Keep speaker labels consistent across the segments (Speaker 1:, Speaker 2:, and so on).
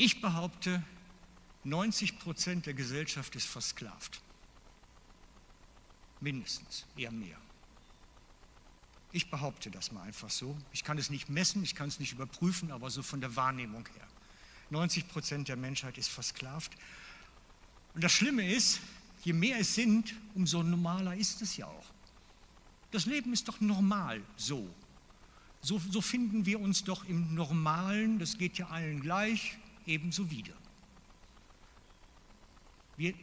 Speaker 1: Ich behaupte, 90 Prozent der Gesellschaft ist versklavt. Mindestens, eher mehr. Ich behaupte das mal einfach so. Ich kann es nicht messen, ich kann es nicht überprüfen, aber so von der Wahrnehmung her. 90 Prozent der Menschheit ist versklavt. Und das Schlimme ist, je mehr es sind, umso normaler ist es ja auch. Das Leben ist doch normal so. So, so finden wir uns doch im Normalen, das geht ja allen gleich, ebenso wieder. Wir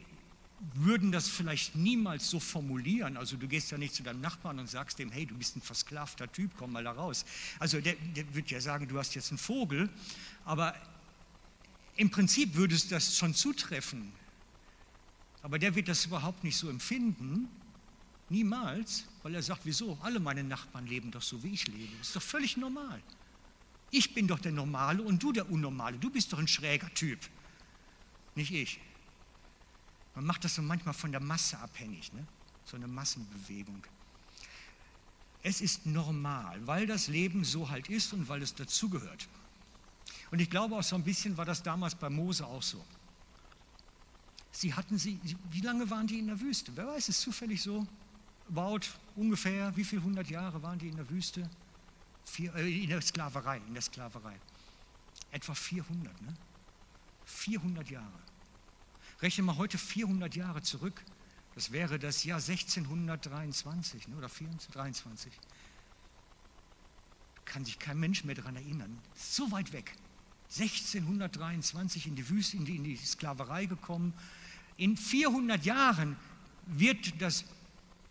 Speaker 1: würden das vielleicht niemals so formulieren. Also du gehst ja nicht zu deinem Nachbarn und sagst dem, hey, du bist ein versklavter Typ, komm mal da raus. Also der, der wird ja sagen, du hast jetzt einen Vogel, aber im Prinzip würde es das schon zutreffen. Aber der wird das überhaupt nicht so empfinden, niemals, weil er sagt, wieso? Alle meine Nachbarn leben doch so, wie ich lebe. Das ist doch völlig normal. Ich bin doch der Normale und du der Unnormale. Du bist doch ein schräger Typ, nicht ich. Man macht das so manchmal von der Masse abhängig, ne? so eine Massenbewegung. Es ist normal, weil das Leben so halt ist und weil es dazugehört. Und ich glaube auch so ein bisschen war das damals bei Mose auch so. Sie hatten sie, wie lange waren die in der Wüste? Wer weiß, ist zufällig so? About ungefähr, wie viele hundert Jahre waren die in der Wüste? Vier, äh, in der Sklaverei, in der Sklaverei. Etwa 400, ne? 400 Jahre. Rechne mal heute 400 Jahre zurück. Das wäre das Jahr 1623 ne, oder 23. Kann sich kein Mensch mehr daran erinnern. So weit weg. 1623 in die Wüste, in die, in die Sklaverei gekommen. In 400 Jahren wird das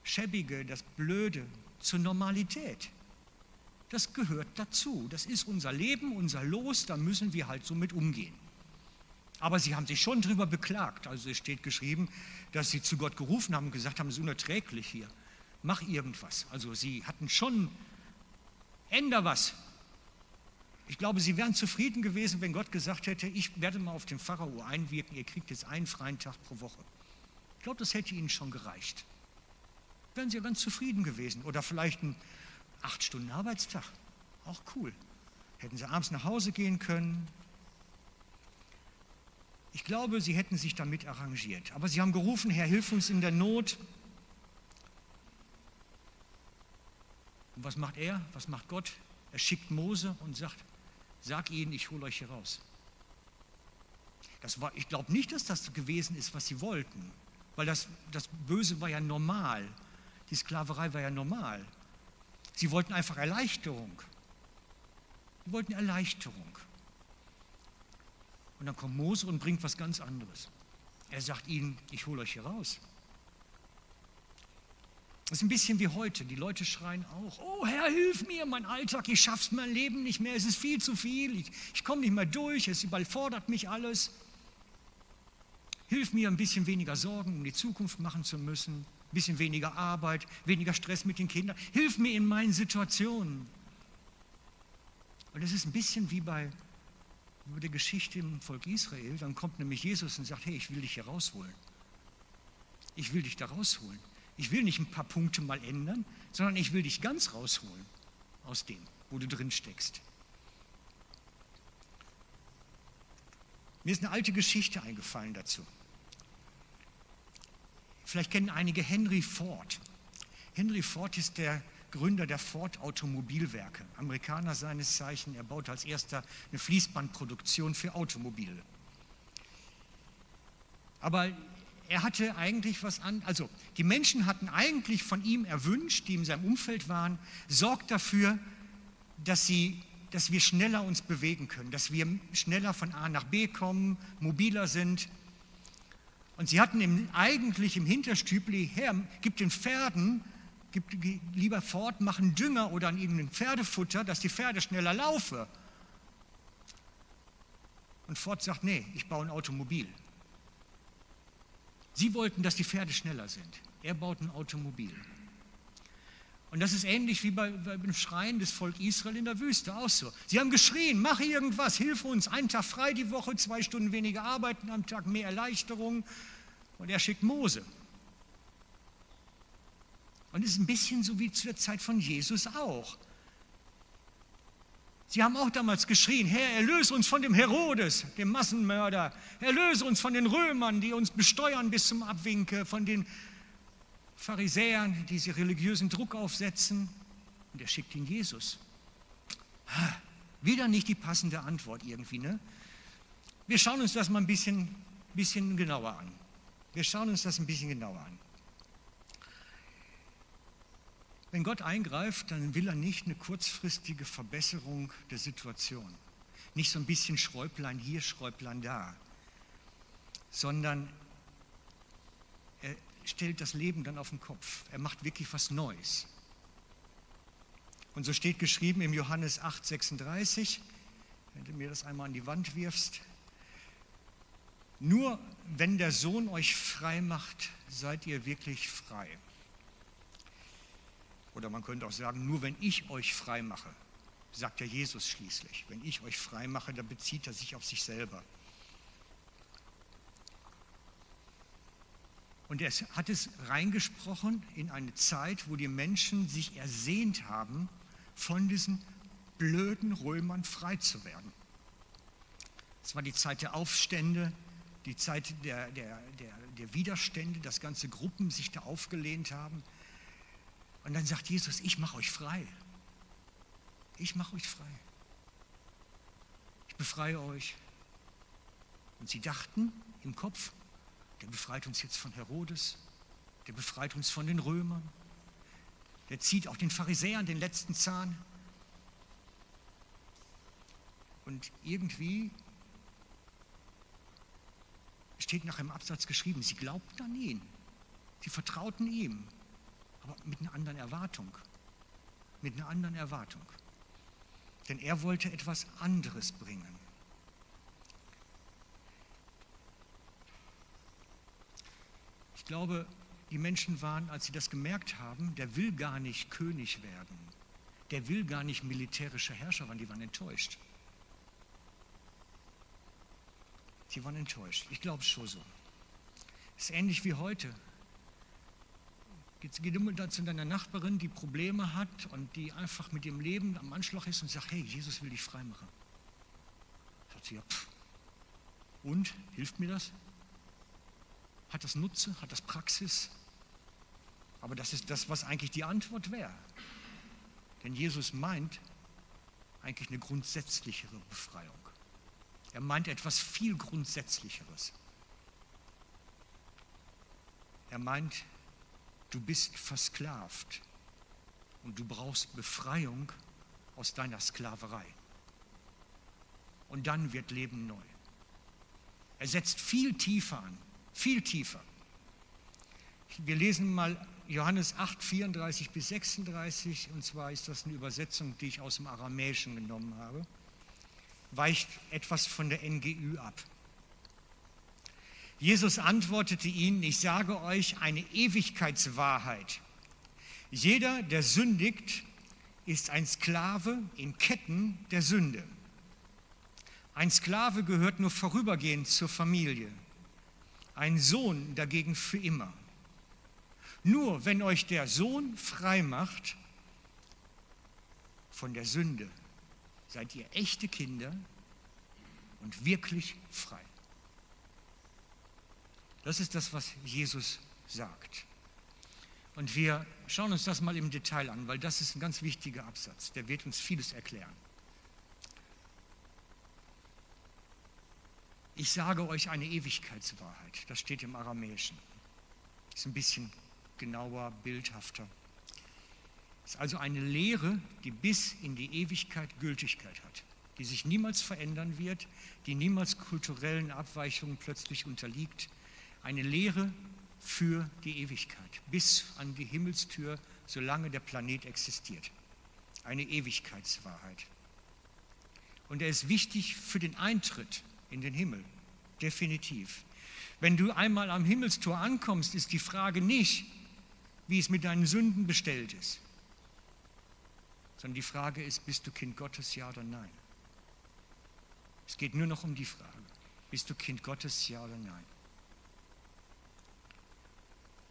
Speaker 1: Schäbige, das Blöde zur Normalität. Das gehört dazu. Das ist unser Leben, unser Los, da müssen wir halt so mit umgehen. Aber sie haben sich schon darüber beklagt. Also es steht geschrieben, dass sie zu Gott gerufen haben und gesagt haben, es ist unerträglich hier. Mach irgendwas. Also sie hatten schon, änder was. Ich glaube, sie wären zufrieden gewesen, wenn Gott gesagt hätte, ich werde mal auf den Pharao einwirken, ihr kriegt jetzt einen freien Tag pro Woche. Ich glaube, das hätte ihnen schon gereicht. Wären sie ja ganz zufrieden gewesen. Oder vielleicht ein acht Stunden Arbeitstag. Auch cool. Hätten sie abends nach Hause gehen können, ich glaube, sie hätten sich damit arrangiert. Aber sie haben gerufen, Herr, hilf uns in der Not. Und was macht er? Was macht Gott? Er schickt Mose und sagt, sag ihnen, ich hole euch hier raus. Das war, ich glaube nicht, dass das gewesen ist, was sie wollten, weil das, das Böse war ja normal. Die Sklaverei war ja normal. Sie wollten einfach Erleichterung. Sie wollten Erleichterung. Und dann kommt Mose und bringt was ganz anderes. Er sagt ihnen, ich hole euch hier raus. Das ist ein bisschen wie heute. Die Leute schreien auch, oh Herr, hilf mir, mein Alltag, ich schaff's mein Leben nicht mehr, es ist viel zu viel, ich, ich komme nicht mehr durch, es überfordert mich alles. Hilf mir, ein bisschen weniger Sorgen um die Zukunft machen zu müssen, bisschen weniger Arbeit, weniger Stress mit den Kindern. Hilf mir in meinen Situationen. Und es ist ein bisschen wie bei über die Geschichte im Volk Israel, dann kommt nämlich Jesus und sagt, hey, ich will dich hier rausholen. Ich will dich da rausholen. Ich will nicht ein paar Punkte mal ändern, sondern ich will dich ganz rausholen aus dem, wo du drin steckst. Mir ist eine alte Geschichte eingefallen dazu. Vielleicht kennen einige Henry Ford. Henry Ford ist der Gründer der Ford Automobilwerke, Amerikaner seines Zeichen. Er baut als erster eine Fließbandproduktion für Automobile. Aber er hatte eigentlich was an, also die Menschen hatten eigentlich von ihm erwünscht, die in seinem Umfeld waren, sorgt dafür, dass, sie, dass wir schneller uns bewegen können, dass wir schneller von A nach B kommen, mobiler sind. Und sie hatten im, eigentlich im Hinterstübli, Herr, gib den Pferden gib lieber fort, mach einen Dünger oder an ihnen Pferdefutter, dass die Pferde schneller laufen. Und Ford sagt, nee, ich baue ein Automobil. Sie wollten, dass die Pferde schneller sind. Er baut ein Automobil. Und das ist ähnlich wie bei, beim Schreien des Volk Israel in der Wüste auch so. Sie haben geschrien, mach irgendwas, hilf uns, einen Tag frei die Woche, zwei Stunden weniger arbeiten am Tag, mehr Erleichterung. Und er schickt Mose. Und es ist ein bisschen so wie zu der Zeit von Jesus auch. Sie haben auch damals geschrien, Herr, erlöse uns von dem Herodes, dem Massenmörder, erlöse uns von den Römern, die uns besteuern bis zum Abwinke, von den Pharisäern, die sie religiösen Druck aufsetzen. Und er schickt ihn Jesus. Wieder nicht die passende Antwort irgendwie. Ne? Wir schauen uns das mal ein bisschen, bisschen genauer an. Wir schauen uns das ein bisschen genauer an. Wenn Gott eingreift, dann will er nicht eine kurzfristige Verbesserung der Situation. Nicht so ein bisschen Schräublein hier, Schräublein da, sondern er stellt das Leben dann auf den Kopf. Er macht wirklich was Neues. Und so steht geschrieben im Johannes 8, 36, wenn du mir das einmal an die Wand wirfst, nur wenn der Sohn euch frei macht, seid ihr wirklich frei. Oder man könnte auch sagen, nur wenn ich euch frei mache, sagt ja Jesus schließlich. Wenn ich euch frei mache, dann bezieht er sich auf sich selber. Und er hat es reingesprochen in eine Zeit, wo die Menschen sich ersehnt haben, von diesen blöden Römern frei zu werden. Es war die Zeit der Aufstände, die Zeit der, der, der, der Widerstände, dass ganze Gruppen sich da aufgelehnt haben. Und dann sagt Jesus, ich mache euch frei. Ich mache euch frei. Ich befreie euch. Und sie dachten im Kopf, der befreit uns jetzt von Herodes, der befreit uns von den Römern, der zieht auch den Pharisäern den letzten Zahn. Und irgendwie steht nach einem Absatz geschrieben, sie glaubten an ihn, sie vertrauten ihm, aber mit einer anderen Erwartung. Mit einer anderen Erwartung. Denn er wollte etwas anderes bringen. Ich glaube, die Menschen waren, als sie das gemerkt haben, der will gar nicht König werden, der will gar nicht militärischer Herrscher werden, die waren enttäuscht. Sie waren enttäuscht. Ich glaube es schon so. Es ist ähnlich wie heute. Jetzt geh du mal zu deiner Nachbarin, die Probleme hat und die einfach mit dem Leben am Anschlag ist und sagt, hey, Jesus will dich freimachen. Sagt sie, ja, pff. Und, hilft mir das? Hat das Nutze? Hat das Praxis? Aber das ist das, was eigentlich die Antwort wäre. Denn Jesus meint eigentlich eine grundsätzlichere Befreiung. Er meint etwas viel Grundsätzlicheres. Er meint, du bist versklavt und du brauchst Befreiung aus deiner Sklaverei. Und dann wird Leben neu. Er setzt viel tiefer an, viel tiefer. Wir lesen mal Johannes 8, 34 bis 36, und zwar ist das eine Übersetzung, die ich aus dem Aramäischen genommen habe weicht etwas von der NGÜ ab. Jesus antwortete ihnen, ich sage euch eine Ewigkeitswahrheit. Jeder, der sündigt, ist ein Sklave in Ketten der Sünde. Ein Sklave gehört nur vorübergehend zur Familie, ein Sohn dagegen für immer. Nur wenn euch der Sohn frei macht von der Sünde, seid ihr echte Kinder und wirklich frei. Das ist das, was Jesus sagt. Und wir schauen uns das mal im Detail an, weil das ist ein ganz wichtiger Absatz. Der wird uns vieles erklären. Ich sage euch eine Ewigkeitswahrheit. Das steht im Aramäischen. Ist ein bisschen genauer, bildhafter. Ist also eine Lehre, die bis in die Ewigkeit Gültigkeit hat, die sich niemals verändern wird, die niemals kulturellen Abweichungen plötzlich unterliegt. Eine Lehre für die Ewigkeit, bis an die Himmelstür, solange der Planet existiert. Eine Ewigkeitswahrheit. Und er ist wichtig für den Eintritt in den Himmel, definitiv. Wenn du einmal am Himmelstor ankommst, ist die Frage nicht, wie es mit deinen Sünden bestellt ist sondern die Frage ist, bist du Kind Gottes, ja oder nein? Es geht nur noch um die Frage, bist du Kind Gottes, ja oder nein?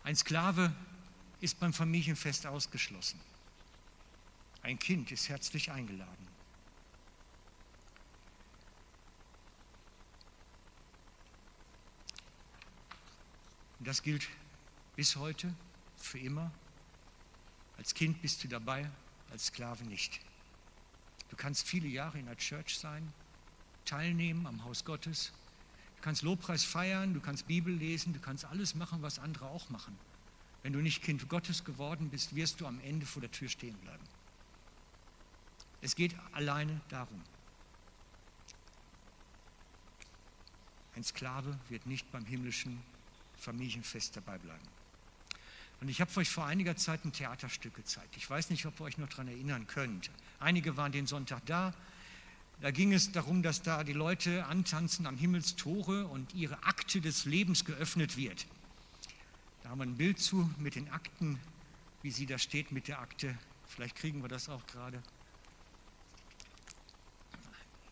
Speaker 1: Ein Sklave ist beim Familienfest ausgeschlossen. Ein Kind ist herzlich eingeladen. Und das gilt bis heute, für immer. Als Kind bist du dabei, als Sklave nicht. Du kannst viele Jahre in der Church sein, teilnehmen am Haus Gottes. Du kannst Lobpreis feiern, du kannst Bibel lesen, du kannst alles machen, was andere auch machen. Wenn du nicht Kind Gottes geworden bist, wirst du am Ende vor der Tür stehen bleiben. Es geht alleine darum. Ein Sklave wird nicht beim himmlischen Familienfest dabei bleiben. Und ich habe euch vor einiger Zeit ein Theaterstück gezeigt. Ich weiß nicht, ob ihr euch noch daran erinnern könnt. Einige waren den Sonntag da. Da ging es darum, dass da die Leute antanzen am Himmelstore und ihre Akte des Lebens geöffnet wird. Da haben wir ein Bild zu mit den Akten, wie sie da steht mit der Akte. Vielleicht kriegen wir das auch gerade.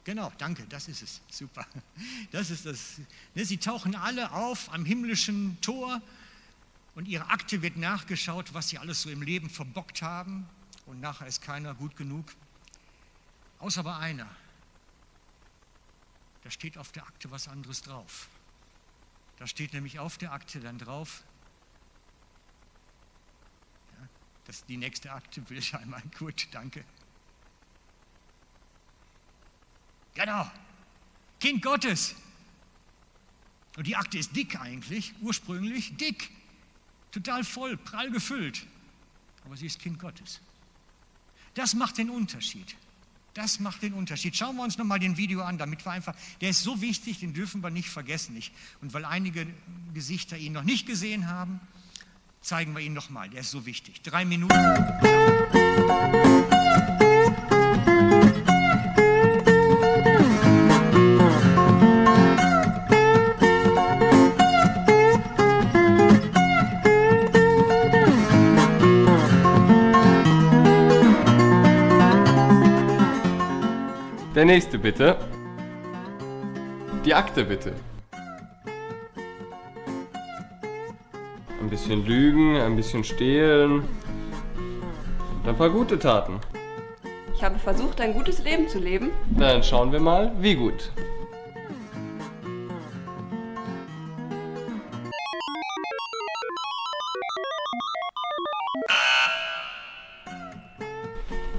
Speaker 1: Genau, danke, das ist es. Super. Das ist das. Ne, sie tauchen alle auf am himmlischen Tor und ihre Akte wird nachgeschaut, was sie alles so im Leben verbockt haben. Und nachher ist keiner gut genug. Außer bei einer. Da steht auf der Akte was anderes drauf. Da steht nämlich auf der Akte dann drauf, ja, das die nächste Akte will ich einmal gut, danke. Genau. Kind Gottes. Und die Akte ist dick eigentlich, ursprünglich dick, total voll, prall gefüllt. Aber sie ist Kind Gottes. Das macht den Unterschied. Das macht den Unterschied. Schauen wir uns nochmal den Video an, damit wir einfach, der ist so wichtig, den dürfen wir nicht vergessen. Nicht. Und weil einige Gesichter ihn noch nicht gesehen haben, zeigen wir ihn nochmal. Der ist so wichtig. Drei Minuten.
Speaker 2: Der nächste bitte. Die Akte bitte. Ein bisschen lügen, ein bisschen stehlen. Und ein paar gute Taten.
Speaker 3: Ich habe versucht, ein gutes Leben zu leben.
Speaker 2: Dann schauen wir mal, wie gut.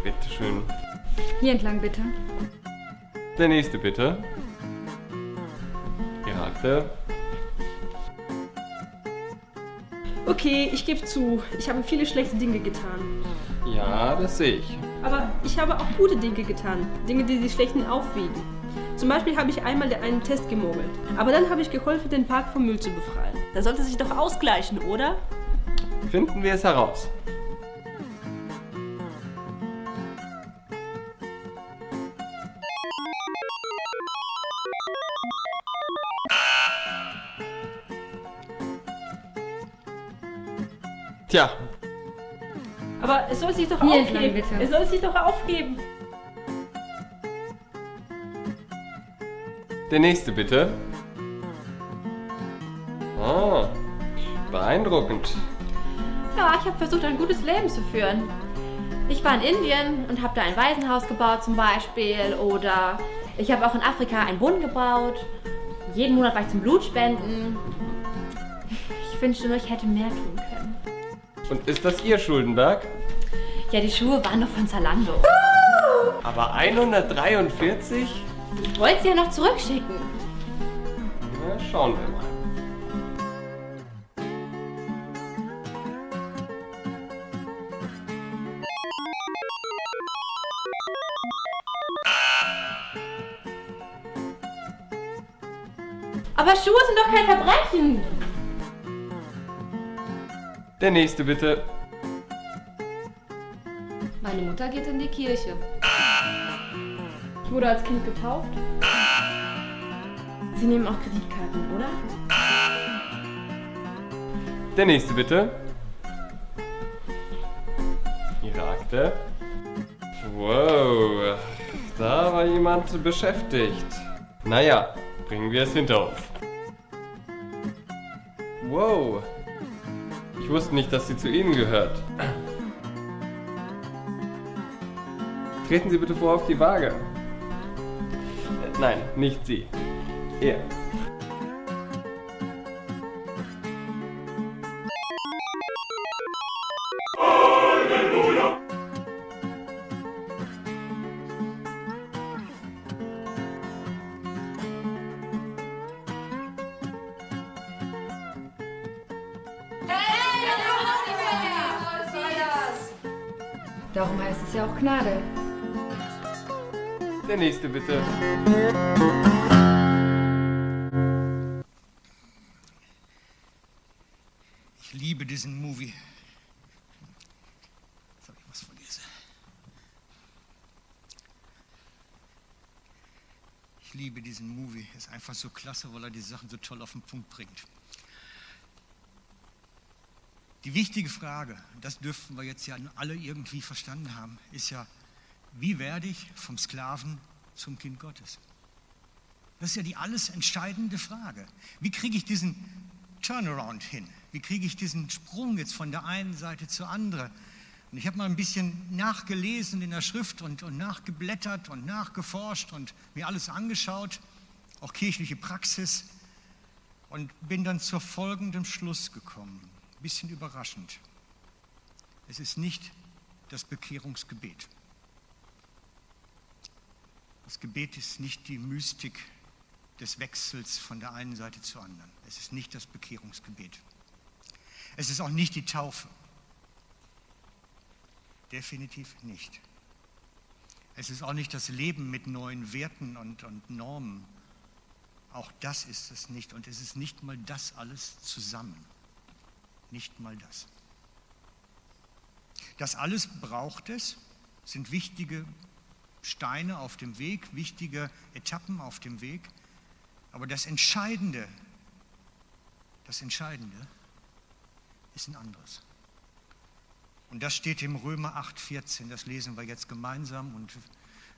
Speaker 2: Bitte schön.
Speaker 4: Hier entlang bitte.
Speaker 2: Der nächste bitte. Ihre Akte.
Speaker 5: Okay, ich gebe zu, ich habe viele schlechte Dinge getan.
Speaker 2: Ja, das sehe ich.
Speaker 5: Aber ich habe auch gute Dinge getan. Dinge, die die schlechten aufwiegen. Zum Beispiel habe ich einmal einen Test gemogelt. Aber dann habe ich geholfen, den Park vom Müll zu befreien.
Speaker 3: Da sollte sich doch ausgleichen, oder?
Speaker 2: Finden wir es heraus. Tja,
Speaker 5: Aber es soll sich doch
Speaker 4: Hier entlang,
Speaker 5: aufgeben.
Speaker 4: bitte.
Speaker 5: Es soll sich doch aufgeben.
Speaker 2: der nächste bitte. Ah, beeindruckend.
Speaker 6: Ja, ich habe versucht, ein gutes Leben zu führen. Ich war in Indien und habe da ein Waisenhaus gebaut zum Beispiel. Oder ich habe auch in Afrika einen Brunnen gebaut. Jeden Monat war ich zum Blutspenden. Ich wünschte nur, ich hätte mehr tun können.
Speaker 2: Und ist das Ihr Schuldenberg?
Speaker 6: Ja, die Schuhe waren doch von Zalando.
Speaker 2: Aber 143?
Speaker 6: Ich wollte sie ja noch zurückschicken.
Speaker 2: Na, schauen wir mal.
Speaker 6: Aber Schuhe sind doch kein Verbrechen.
Speaker 2: Der nächste bitte.
Speaker 4: Meine Mutter geht in die Kirche.
Speaker 5: Ich wurde als Kind getauft. Sie nehmen auch Kreditkarten, oder?
Speaker 2: Der nächste bitte. Ihre Akte. Wow, da war jemand beschäftigt. Naja, bringen wir es hinter uns. Wow, ich wusste nicht, dass sie zu Ihnen gehört. Treten Sie bitte vor auf die Waage. Nein, nicht Sie. Er. Nächste bitte.
Speaker 1: Ich liebe diesen Movie. Soll ich was vorlesen? Ich liebe diesen Movie. Ist einfach so klasse, weil er die Sachen so toll auf den Punkt bringt. Die wichtige Frage, das dürften wir jetzt ja alle irgendwie verstanden haben, ist ja, wie werde ich vom Sklaven zum Kind Gottes? Das ist ja die alles entscheidende Frage. Wie kriege ich diesen Turnaround hin? Wie kriege ich diesen Sprung jetzt von der einen Seite zur anderen? Und ich habe mal ein bisschen nachgelesen in der Schrift und, und nachgeblättert und nachgeforscht und mir alles angeschaut, auch kirchliche Praxis, und bin dann zu folgendem Schluss gekommen. Ein bisschen überraschend. Es ist nicht das Bekehrungsgebet. Das Gebet ist nicht die Mystik des Wechsels von der einen Seite zur anderen. Es ist nicht das Bekehrungsgebet. Es ist auch nicht die Taufe. Definitiv nicht. Es ist auch nicht das Leben mit neuen Werten und, und Normen. Auch das ist es nicht. Und es ist nicht mal das alles zusammen. Nicht mal das. Das alles braucht es, sind wichtige Steine auf dem Weg, wichtige Etappen auf dem Weg. Aber das Entscheidende, das Entscheidende ist ein anderes. Und das steht im Römer 8,14, das lesen wir jetzt gemeinsam. Und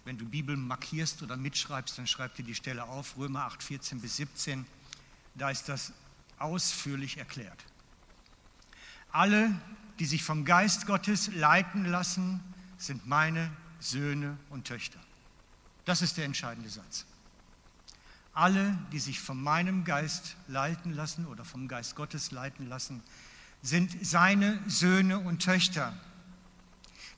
Speaker 1: wenn du Bibel markierst oder mitschreibst, dann schreib dir die Stelle auf, Römer 8,14 bis 17. Da ist das ausführlich erklärt. Alle, die sich vom Geist Gottes leiten lassen, sind meine Söhne und Töchter. Das ist der entscheidende Satz. Alle, die sich von meinem Geist leiten lassen oder vom Geist Gottes leiten lassen, sind seine Söhne und Töchter.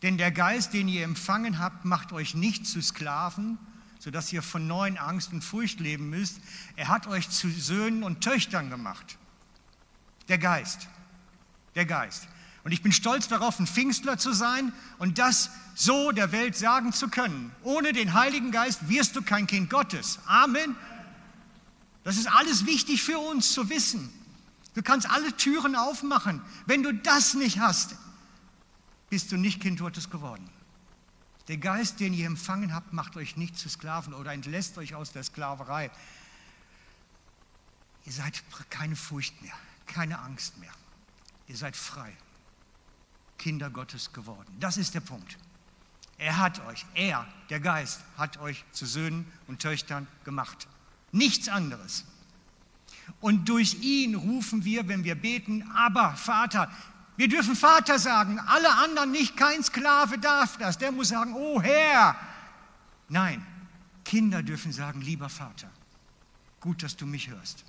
Speaker 1: Denn der Geist, den ihr empfangen habt, macht euch nicht zu Sklaven, sodass ihr von neuen Angst und Furcht leben müsst. Er hat euch zu Söhnen und Töchtern gemacht. Der Geist. Der Geist. Und ich bin stolz darauf, ein Pfingstler zu sein und das so der Welt sagen zu können. Ohne den Heiligen Geist wirst du kein Kind Gottes. Amen. Das ist alles wichtig für uns zu wissen. Du kannst alle Türen aufmachen. Wenn du das nicht hast, bist du nicht Kind Gottes geworden. Der Geist, den ihr empfangen habt, macht euch nicht zu Sklaven oder entlässt euch aus der Sklaverei. Ihr seid keine Furcht mehr, keine Angst mehr. Ihr seid frei. Kinder Gottes geworden. Das ist der Punkt. Er hat euch, er, der Geist, hat euch zu Söhnen und Töchtern gemacht. Nichts anderes. Und durch ihn rufen wir, wenn wir beten, aber Vater. Wir dürfen Vater sagen, alle anderen nicht, kein Sklave darf das. Der muss sagen, oh Herr. Nein, Kinder dürfen sagen, lieber Vater, gut, dass du mich hörst.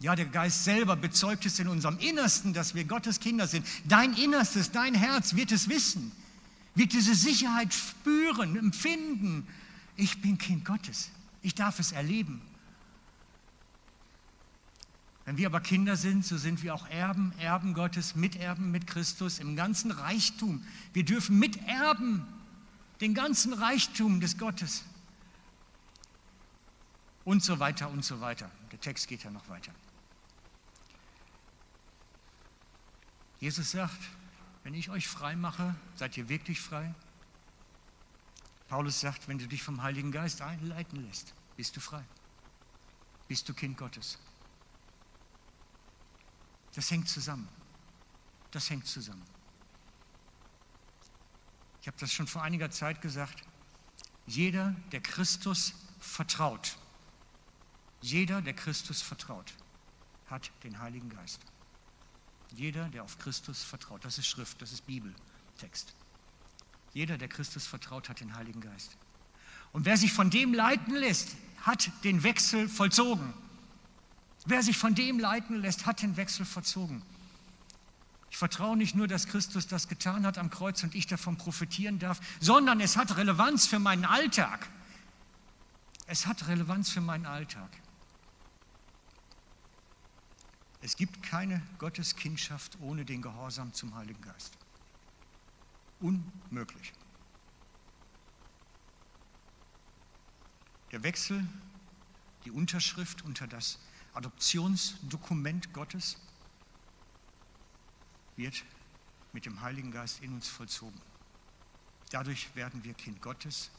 Speaker 1: Ja, der Geist selber bezeugt es in unserem Innersten, dass wir Gottes Kinder sind. Dein Innerstes, dein Herz wird es wissen, wird diese Sicherheit spüren, empfinden. Ich bin Kind Gottes. Ich darf es erleben. Wenn wir aber Kinder sind, so sind wir auch Erben, Erben Gottes, Miterben mit Christus im ganzen Reichtum. Wir dürfen miterben den ganzen Reichtum des Gottes. Und so weiter und so weiter. Der Text geht ja noch weiter. Jesus sagt, wenn ich euch frei mache, seid ihr wirklich frei? Paulus sagt, wenn du dich vom Heiligen Geist einleiten lässt, bist du frei. Bist du Kind Gottes. Das hängt zusammen. Das hängt zusammen. Ich habe das schon vor einiger Zeit gesagt. Jeder, der Christus vertraut, jeder, der Christus vertraut, hat den Heiligen Geist. Jeder, der auf Christus vertraut, das ist Schrift, das ist Bibeltext. Jeder, der Christus vertraut, hat den Heiligen Geist. Und wer sich von dem leiten lässt, hat den Wechsel vollzogen. Wer sich von dem leiten lässt, hat den Wechsel vollzogen. Ich vertraue nicht nur, dass Christus das getan hat am Kreuz und ich davon profitieren darf, sondern es hat Relevanz für meinen Alltag. Es hat Relevanz für meinen Alltag. Es gibt keine Gotteskindschaft ohne den Gehorsam zum Heiligen Geist. Unmöglich. Der Wechsel, die Unterschrift unter das Adoptionsdokument Gottes wird mit dem Heiligen Geist in uns vollzogen. Dadurch werden wir Kind Gottes,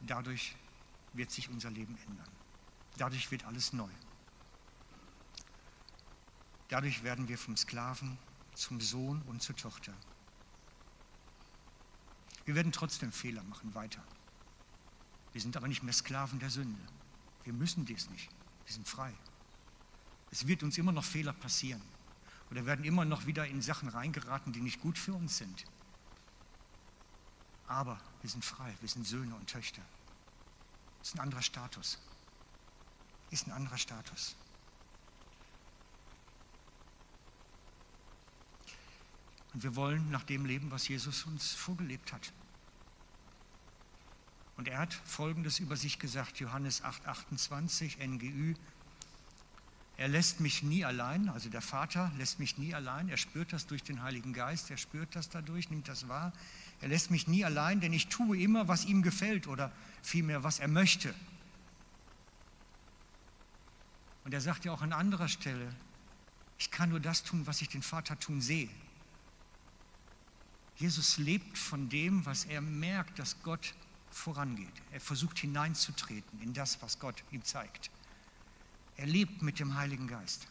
Speaker 1: dadurch wird sich unser Leben ändern. Dadurch wird alles neu. Dadurch werden wir vom Sklaven zum Sohn und zur Tochter. Wir werden trotzdem Fehler machen, weiter. Wir sind aber nicht mehr Sklaven der Sünde. Wir müssen dies nicht. Wir sind frei. Es wird uns immer noch Fehler passieren. Oder werden immer noch wieder in Sachen reingeraten, die nicht gut für uns sind. Aber wir sind frei, wir sind Söhne und Töchter. Das ist ein anderer Status. Ist ein anderer Status. Und wir wollen nach dem leben, was Jesus uns vorgelebt hat. Und er hat Folgendes über sich gesagt, Johannes 8, 28, NGÜ. Er lässt mich nie allein, also der Vater lässt mich nie allein. Er spürt das durch den Heiligen Geist, er spürt das dadurch, nimmt das wahr. Er lässt mich nie allein, denn ich tue immer, was ihm gefällt oder vielmehr, was er möchte. Und er sagt ja auch an anderer Stelle, ich kann nur das tun, was ich den Vater tun sehe. Jesus lebt von dem, was er merkt, dass Gott vorangeht. Er versucht hineinzutreten in das, was Gott ihm zeigt. Er lebt mit dem Heiligen Geist.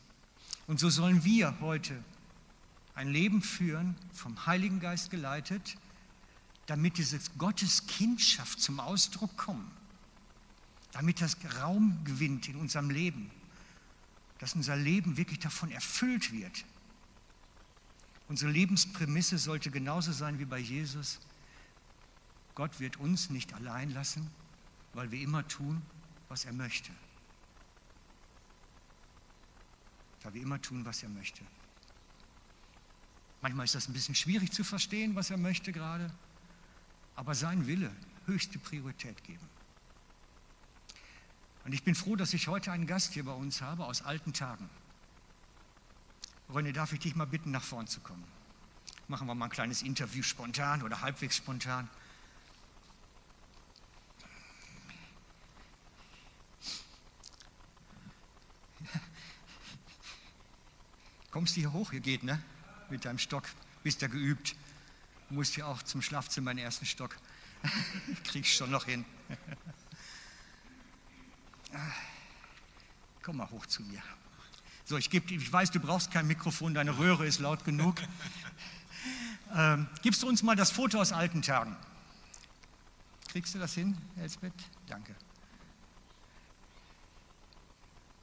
Speaker 1: Und so sollen wir heute ein Leben führen, vom Heiligen Geist geleitet, damit diese Gotteskindschaft zum Ausdruck kommt, damit das Raum gewinnt in unserem Leben, dass unser Leben wirklich davon erfüllt wird, Unsere Lebensprämisse sollte genauso sein wie bei Jesus. Gott wird uns nicht allein lassen, weil wir immer tun, was er möchte. Weil wir immer tun, was er möchte. Manchmal ist das ein bisschen schwierig zu verstehen, was er möchte gerade, aber sein Wille höchste Priorität geben. Und ich bin froh, dass ich heute einen Gast hier bei uns habe aus alten Tagen. René, darf ich dich mal bitten, nach vorn zu kommen? Machen wir mal ein kleines Interview spontan oder halbwegs spontan. Kommst du hier hoch? Hier geht, ne? Mit deinem Stock. Bist ja geübt. Du musst ja auch zum Schlafzimmer in den ersten Stock. Kriegst schon noch hin. Komm mal hoch zu mir. So, ich, geb, ich weiß, du brauchst kein Mikrofon, deine Röhre ist laut genug. ähm, gibst du uns mal das Foto aus alten Tagen? Kriegst du das hin, Elsbeth? Danke.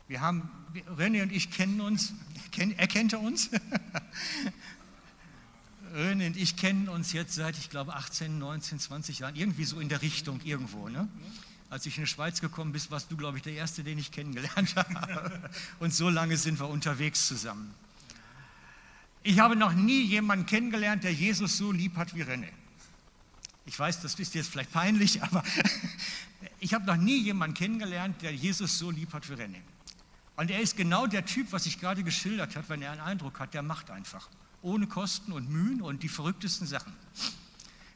Speaker 1: Wir haben, René und ich kennen uns, kenn, erkennt er uns? René und ich kennen uns jetzt seit, ich glaube, 18, 19, 20 Jahren, irgendwie so in der Richtung irgendwo. Ne? Als ich in die Schweiz gekommen bin, warst du, glaube ich, der Erste, den ich kennengelernt habe. Und so lange sind wir unterwegs zusammen. Ich habe noch nie jemanden kennengelernt, der Jesus so lieb hat wie René. Ich weiß, das ist jetzt vielleicht peinlich, aber ich habe noch nie jemanden kennengelernt, der Jesus so lieb hat wie René. Und er ist genau der Typ, was ich gerade geschildert habe, wenn er einen Eindruck hat, der macht einfach. Ohne Kosten und Mühen und die verrücktesten Sachen.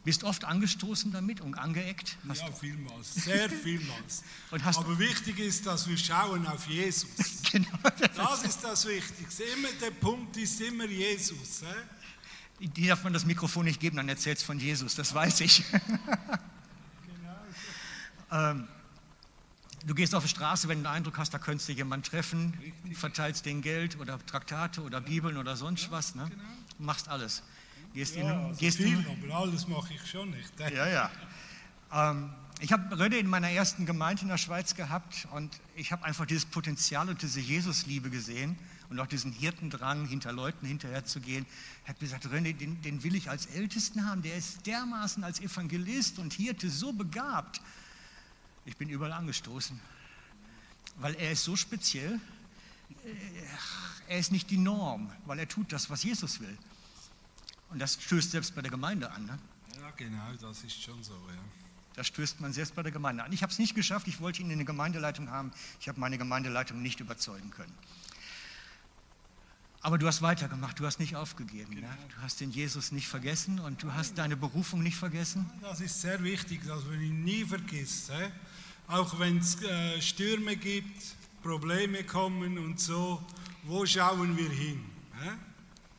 Speaker 1: Bist oft angestoßen damit und angeeckt?
Speaker 7: Hast ja, vielmals, sehr vielmals.
Speaker 1: Aber
Speaker 7: wichtig ist, dass wir schauen auf Jesus.
Speaker 1: genau,
Speaker 7: das, das ist das Wichtigste. Immer der Punkt ist immer Jesus.
Speaker 1: Äh? Die darf man das Mikrofon nicht geben, dann erzählt es von Jesus, das weiß ich. genau. ähm, du gehst auf die Straße, wenn du den Eindruck hast, da könntest du jemanden treffen, Richtig. verteilst den Geld oder Traktate oder Bibeln oder sonst ja, was. Ne? Genau. Machst alles.
Speaker 7: Gehst ja, in, also gehst viel, in, aber alles mache ich schon nicht.
Speaker 1: Ja, ja. Ähm, ich habe Röde in meiner ersten Gemeinde in der Schweiz gehabt und ich habe einfach dieses Potenzial und diese Jesusliebe gesehen und auch diesen Hirtendrang, hinter Leuten hinterherzugehen. Ich habe gesagt, René, den, den will ich als Ältesten haben. Der ist dermaßen als Evangelist und Hirte so begabt. Ich bin überall angestoßen, weil er ist so speziell. Äh, er ist nicht die Norm, weil er tut das, was Jesus will. Und das stößt selbst bei der Gemeinde an. Ne?
Speaker 7: Ja, genau, das ist schon so, ja.
Speaker 1: Das stößt man selbst bei der Gemeinde an. Ich habe es nicht geschafft, ich wollte ihn in eine Gemeindeleitung haben. Ich habe meine Gemeindeleitung nicht überzeugen können. Aber du hast weitergemacht, du hast nicht aufgegeben. Ne? Du hast den Jesus nicht vergessen und du hast deine Berufung nicht vergessen.
Speaker 7: Das ist sehr wichtig, dass man ihn nie vergisst. Hä? Auch wenn es äh, Stürme gibt, Probleme kommen und so, wo schauen wir hin? Hä?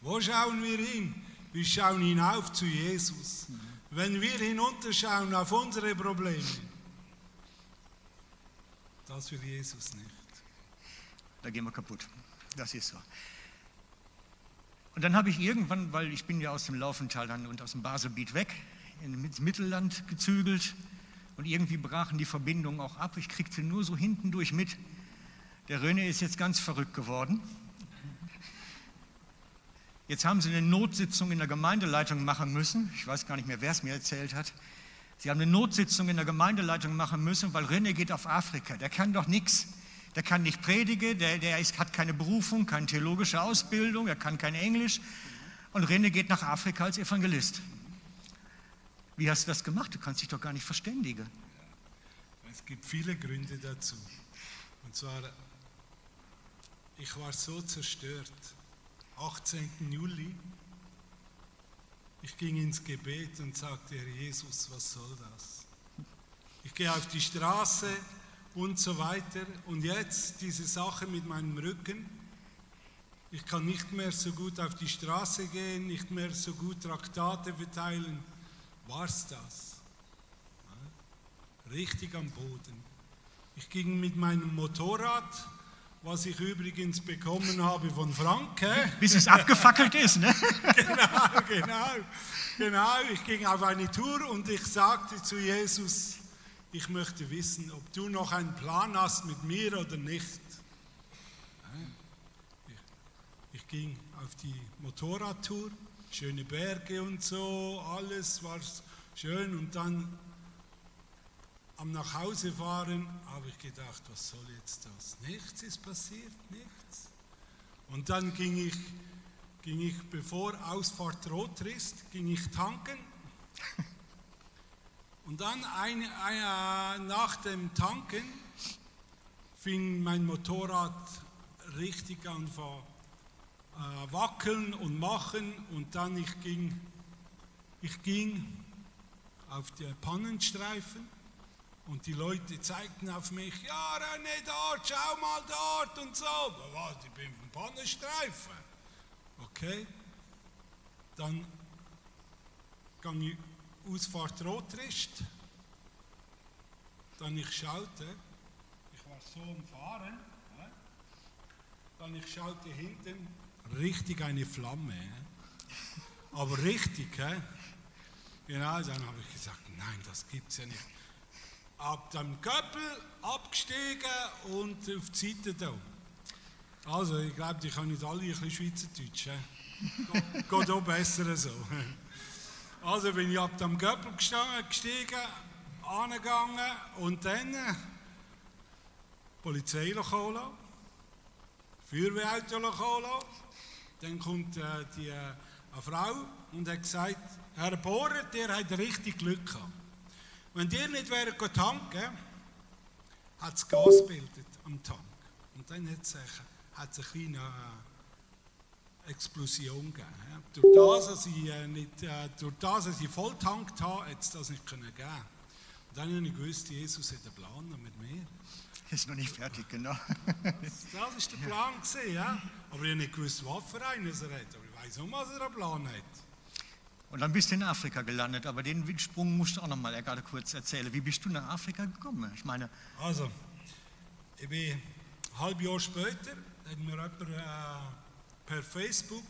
Speaker 7: Wo schauen wir hin? Wir schauen hinauf zu Jesus. Wenn wir hinunterschauen auf unsere Probleme, das will Jesus nicht.
Speaker 1: Da gehen wir kaputt. Das ist so. Und dann habe ich irgendwann, weil ich bin ja aus dem Laufental dann und aus dem Baselbiet weg, ins Mittelland gezügelt und irgendwie brachen die Verbindungen auch ab. Ich kriegte nur so hinten durch mit. Der René ist jetzt ganz verrückt geworden. Jetzt haben sie eine Notsitzung in der Gemeindeleitung machen müssen. Ich weiß gar nicht mehr, wer es mir erzählt hat. Sie haben eine Notsitzung in der Gemeindeleitung machen müssen, weil René geht auf Afrika. Der kann doch nichts. Der kann nicht predigen, der, der ist, hat keine Berufung, keine theologische Ausbildung, er kann kein Englisch. Und René geht nach Afrika als Evangelist. Wie hast du das gemacht? Du kannst dich doch gar nicht verständigen.
Speaker 7: Es gibt viele Gründe dazu. Und zwar, ich war so zerstört. 18. Juli, ich ging ins Gebet und sagte, Herr Jesus, was soll das? Ich gehe auf die Straße und so weiter und jetzt diese Sache mit meinem Rücken. Ich kann nicht mehr so gut auf die Straße gehen, nicht mehr so gut Traktate verteilen. War's das? Richtig am Boden. Ich ging mit meinem Motorrad was ich übrigens bekommen habe von Frank. Hä?
Speaker 1: Bis es abgefackelt ist, ne?
Speaker 7: genau, genau, genau. Ich ging auf eine Tour und ich sagte zu Jesus, ich möchte wissen, ob du noch einen Plan hast mit mir oder nicht. Ich, ich ging auf die Motorradtour, schöne Berge und so, alles war schön und dann am Nachhausefahren habe ich gedacht, was soll jetzt das? Nichts ist passiert, nichts. Und dann ging ich, ging ich bevor Ausfahrt rot ist, ging ich tanken. Und dann ein, ein, äh, nach dem Tanken fing mein Motorrad richtig an zu äh, wackeln und machen und dann ich ging, ich ging auf die Pannenstreifen und die Leute zeigten auf mich, ja René, dort, schau mal dort und so. Da war ich bin vom Pannenstreifen. Okay. Dann ging ich Ausfahrt Rotrist. Dann ich schaute, ich war so am Fahren. Dann ich schaute hinten, richtig eine Flamme. Aber richtig, genau, dann habe ich gesagt, nein, das gibt es ja nicht ab dem Köppel abgestiegen und auf die Seite da. Also, ich glaube, die können nicht alle ein bisschen Schweizerdeutsch. Geht, geht auch besser so. Also bin ich ab dem Köppel gestiegen, angegangen und dann äh, Polizei holen, Feuerwehrauto holen. Dann kommt äh, die, äh, eine Frau und hat gesagt, Herr Bohrer, der hat richtig Glück gehabt. Wenn ihr nicht wäret tanken, hat es Gas gebildet am Tank. Und dann hat es eine kleine äh, Explosion gegeben. Durch das, dass ich, äh, nicht, äh, durch das, dass ich voll tankt habe, hat es das nicht können geben. Und dann habe ich gewusst, Jesus hat einen Plan mit mir.
Speaker 1: Ist noch nicht fertig, genau.
Speaker 7: Das war der Plan, gewesen, ja? aber ich habe nicht gewusst, was für einen er hat. Aber ich weiß auch, was er einen Plan hat.
Speaker 1: Und dann bist du in Afrika gelandet, aber den Sprung musst du auch noch mal gerade kurz erzählen. Wie bist du nach Afrika gekommen? Ich meine,
Speaker 7: also, ich bin ein halbes Jahr später, hat mir jemand äh, per Facebook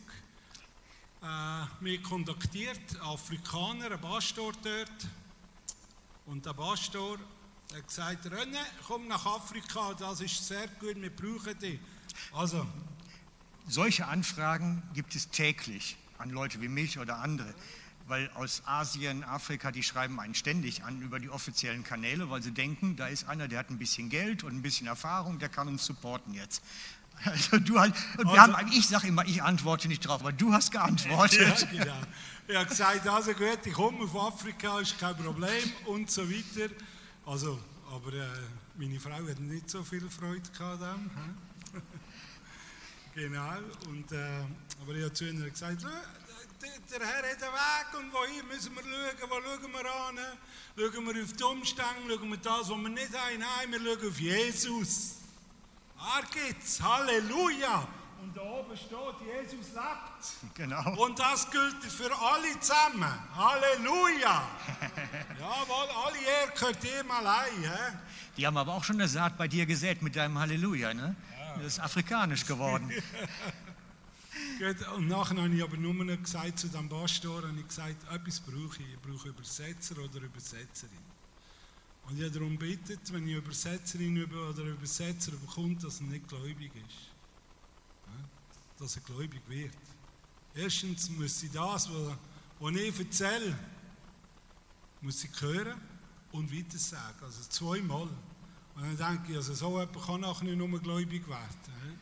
Speaker 7: äh, mich kontaktiert, Afrikaner, ein Pastor dort. Und der Pastor hat gesagt, René, komm nach Afrika, das ist sehr gut, wir brauchen dich. Also,
Speaker 1: solche Anfragen gibt es täglich an Leute wie mich oder andere. Weil aus Asien, Afrika, die schreiben einen ständig an über die offiziellen Kanäle, weil sie denken, da ist einer, der hat ein bisschen Geld und ein bisschen Erfahrung, der kann uns supporten jetzt. Also du halt, und wir also, haben, ich sage immer, ich antworte nicht drauf, aber du hast geantwortet.
Speaker 7: Ja, genau. Ich habe gesagt, also gut, ich komme auf Afrika, ist kein Problem und so weiter. Also, aber äh, meine Frau hat nicht so viel Freude gehabt dem. Genau. Und, äh, aber ich habe zu ihnen gesagt, «Schau, der, Herr hat einen Weg und wohin müssen wir schauen, wo schauen wir an? Schauen wir auf die Umstände, schauen wir das, was wir nicht haben? Nein, wir schauen auf Jesus. Er gibt's, Halleluja. Und da oben steht, Jesus lebt.
Speaker 1: Genau.
Speaker 7: Und das gilt für alle zusammen. Halleluja. Jawohl, alle Ehre gehört ihm allein. He?
Speaker 1: Die haben aber auch schon eine Saat bei dir gesät mit deinem Halleluja, ne? Das ist afrikanisch geworden.
Speaker 7: Gut, Und nachher habe ich aber nur noch gesagt zu dem Pastor, habe ich gesagt, etwas brauche ich. Ich brauche Übersetzer oder Übersetzerin. Und ich habe darum bittet, wenn ich Übersetzerin über- oder Übersetzer bekomme, dass er nicht gläubig ist. Dass er gläubig wird. Erstens muss sie das, was, ich erzähle, muss ich hören und weiter sagen. Also zweimal. Und dann denke ich, also so jemand kann nachher nicht nur gläubig werden.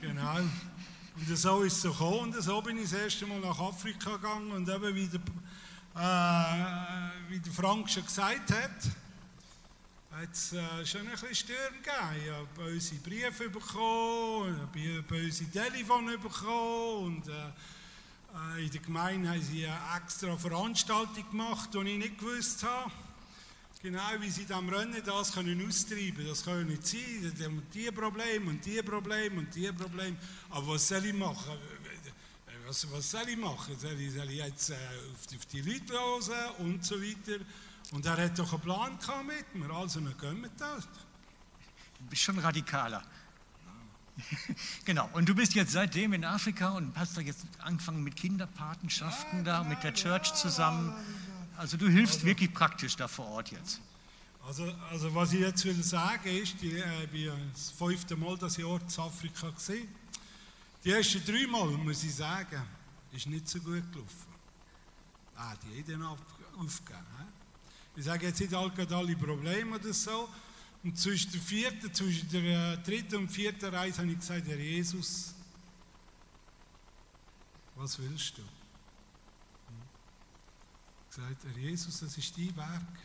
Speaker 7: Genau. Und so ist es gekommen. Und so bin ich das erste Mal nach Afrika gegangen. Und eben, wie der, äh, wie der Frank schon gesagt hat, hat es äh, schon ein bisschen Sturm gegeben. Ich habe böse Briefe bekommen, ich habe böse Telefone bekommen. Und, äh, äh, in der Gemeinde haben sie eine extra Veranstaltung gemacht, die ich nicht gewusst habe. Genau wie sie dem Rennen das können austreiben Das kann ja nicht sein. Die haben die Probleme und die Probleme und die Probleme. Aber was soll ich machen? Was, was soll ich machen? Soll ich, soll ich jetzt äh, auf, die, auf die Leute hören und so weiter? Und er hat doch einen Plan gehabt mit mir, also dann gehen wir das.
Speaker 1: Du bist schon radikaler. Genau, und du bist jetzt seitdem in Afrika und hast da jetzt angefangen mit Kinderpatenschaften da, mit der Church zusammen. Also du hilfst wirklich praktisch da vor Ort jetzt.
Speaker 7: Also, also was ich jetzt will sagen ist, die, äh, ich bin das fünfte Mal das Jahr in Afrika gesehen. Die ersten drei Mal, muss ich sagen, ist nicht so gut gelaufen. Ah, die auf- aufgegeben. hä? Ich sage jetzt nicht alle, gerade alle Probleme oder so. Und zwischen der vierten, zwischen der äh, dritten und vierten Reise habe ich gesagt, Herr Jesus, was willst du? Gesagt, Herr Jesus, das ist dein Werk.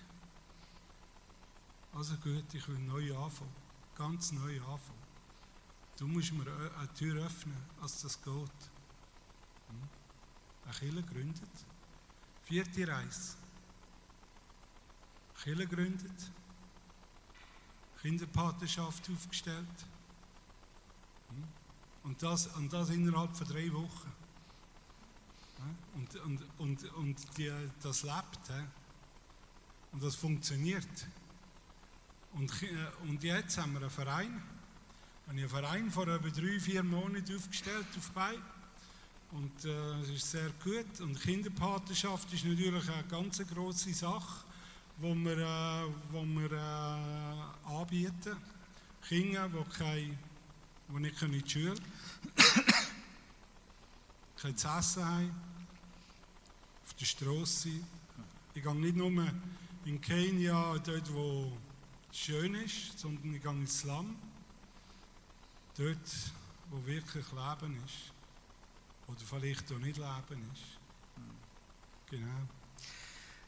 Speaker 7: Also gut, ich will neu anfangen. Ganz neu anfangen. Du musst mir eine Tür öffnen, als das geht. Hm? Eine Kirche gegründet. Vierte Reise. Kirche gegründet. Kinderpatenschaft aufgestellt. Hm? Und das, und das innerhalb von drei Wochen. Und, und, und, und die, das lebt. Und das funktioniert. Und, äh, und jetzt haben wir einen Verein. Ich habe einen Verein vor etwa drei, vier Monaten aufgestellt auf Bein. Und äh, es ist sehr gut. Und Kinderpatenschaft ist natürlich eine ganz große Sache, die wir, äh, wo wir äh, anbieten. Kinder, die, kein, die nicht in die Schule können, kein zu essen haben, der Straße. Ich gehe nicht nur in Kenia, dort wo es schön ist, sondern ich gehe ins Slum. Dort, wo wirklich Leben ist. Oder vielleicht auch nicht Leben ist. Genau.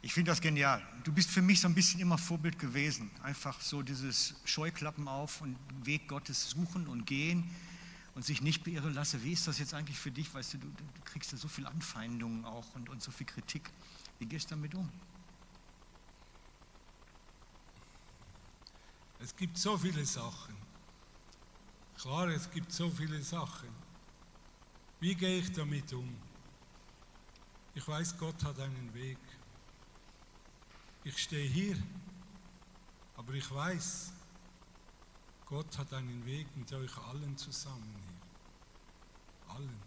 Speaker 1: Ich finde das genial. Du bist für mich so ein bisschen immer Vorbild gewesen. Einfach so dieses Scheuklappen auf und Weg Gottes suchen und gehen und sich nicht beirren lassen. Wie ist das jetzt eigentlich für dich? Weißt du, du, du kriegst ja so viel Anfeindungen auch und, und so viel Kritik. Wie gehst du damit um?
Speaker 7: Es gibt so viele Sachen. Klar, es gibt so viele Sachen. Wie gehe ich damit um? Ich weiß, Gott hat einen Weg. Ich stehe hier, aber ich weiß, Gott hat einen Weg mit euch allen zusammen hier. Allen.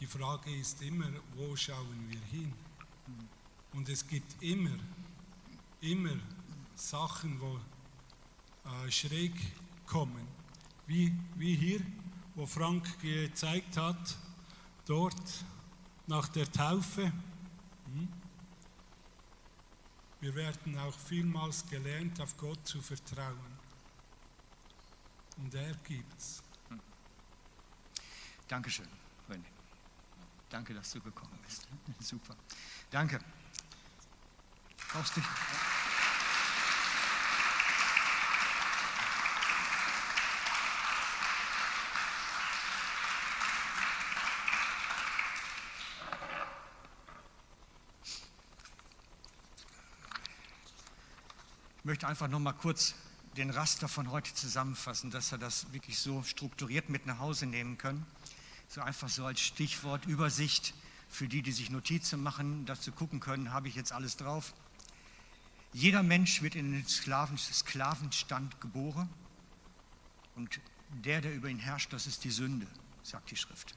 Speaker 7: Die Frage ist immer, wo schauen wir hin? Und es gibt immer, immer Sachen, wo äh, schräg kommen. Wie, wie hier, wo Frank gezeigt hat, dort nach der Taufe. Hm? Wir werden auch vielmals gelernt, auf Gott zu vertrauen. Und er gibt's.
Speaker 1: Dankeschön, René. Danke, dass du gekommen bist. Super. Danke. Brauchst dich. Ich möchte einfach noch mal kurz den Raster von heute zusammenfassen, dass wir das wirklich so strukturiert mit nach Hause nehmen können. So einfach so als Stichwort Übersicht für die, die sich Notizen machen, sie gucken können, habe ich jetzt alles drauf. Jeder Mensch wird in den Sklaven, Sklavenstand geboren und der, der über ihn herrscht, das ist die Sünde, sagt die Schrift.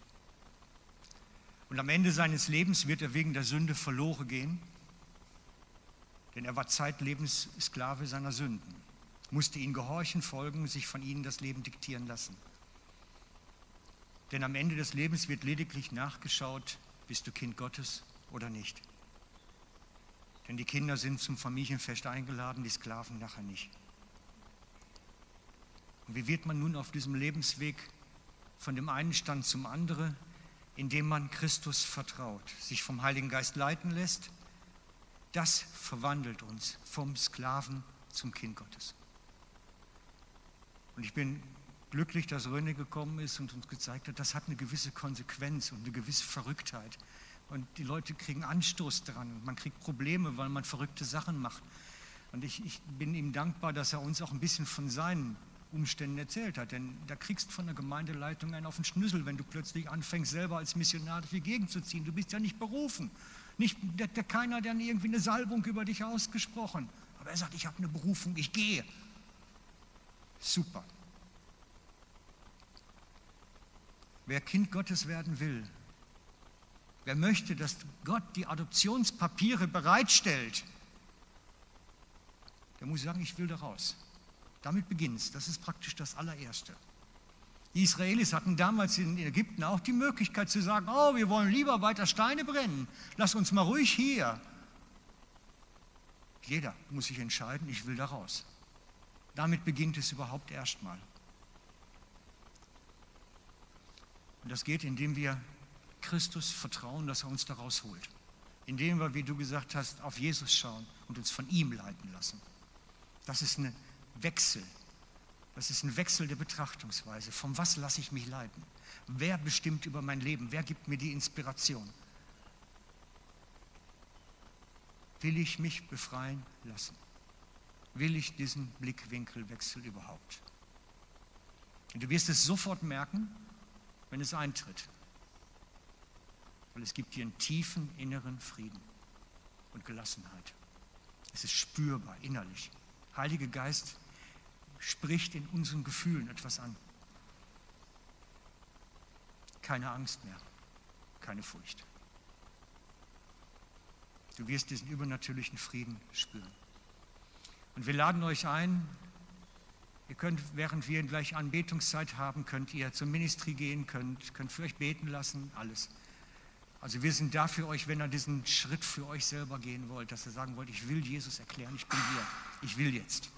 Speaker 1: Und am Ende seines Lebens wird er wegen der Sünde verloren gehen, denn er war zeitlebens Sklave seiner Sünden, musste ihnen gehorchen, folgen, sich von ihnen das Leben diktieren lassen. Denn am Ende des Lebens wird lediglich nachgeschaut, bist du Kind Gottes oder nicht. Denn die Kinder sind zum Familienfest eingeladen, die Sklaven nachher nicht. Und wie wird man nun auf diesem Lebensweg von dem einen Stand zum anderen, indem man Christus vertraut, sich vom Heiligen Geist leiten lässt? Das verwandelt uns vom Sklaven zum Kind Gottes. Und ich bin glücklich, dass Röne gekommen ist und uns gezeigt hat, das hat eine gewisse Konsequenz und eine gewisse Verrücktheit. Und die Leute kriegen Anstoß daran man kriegt Probleme, weil man verrückte Sachen macht. Und ich, ich bin ihm dankbar, dass er uns auch ein bisschen von seinen Umständen erzählt hat. Denn da kriegst du von der Gemeindeleitung einen auf den Schnüssel, wenn du plötzlich anfängst, selber als Missionar durch die Gegend zu ziehen. Du bist ja nicht berufen. Nicht, der, der, keiner hat dann irgendwie eine Salbung über dich ausgesprochen. Aber er sagt, ich habe eine Berufung, ich gehe. Super. Wer Kind Gottes werden will, wer möchte, dass Gott die Adoptionspapiere bereitstellt, der muss sagen, ich will da raus. Damit beginnt es. Das ist praktisch das allererste. Die Israelis hatten damals in Ägypten auch die Möglichkeit zu sagen, oh, wir wollen lieber weiter Steine brennen. Lass uns mal ruhig hier. Jeder muss sich entscheiden, ich will da raus. Damit beginnt es überhaupt erstmal. Und das geht, indem wir Christus vertrauen, dass er uns da rausholt. Indem wir, wie du gesagt hast, auf Jesus schauen und uns von ihm leiten lassen. Das ist ein Wechsel. Das ist ein Wechsel der Betrachtungsweise. Von was lasse ich mich leiten? Wer bestimmt über mein Leben? Wer gibt mir die Inspiration? Will ich mich befreien lassen? Will ich diesen Blickwinkelwechsel überhaupt? Und du wirst es sofort merken, wenn es eintritt. Weil es gibt dir einen tiefen inneren Frieden und Gelassenheit. Es ist spürbar innerlich. Heiliger Geist spricht in unseren Gefühlen etwas an. Keine Angst mehr, keine Furcht. Du wirst diesen übernatürlichen Frieden spüren. Und wir laden euch ein, ihr könnt, während wir gleich Anbetungszeit haben, könnt ihr zum Ministry gehen, könnt, könnt für euch beten lassen, alles. Also wir sind da für euch, wenn ihr diesen Schritt für euch selber gehen wollt, dass ihr sagen wollt, ich will Jesus erklären, ich bin hier, ich will jetzt.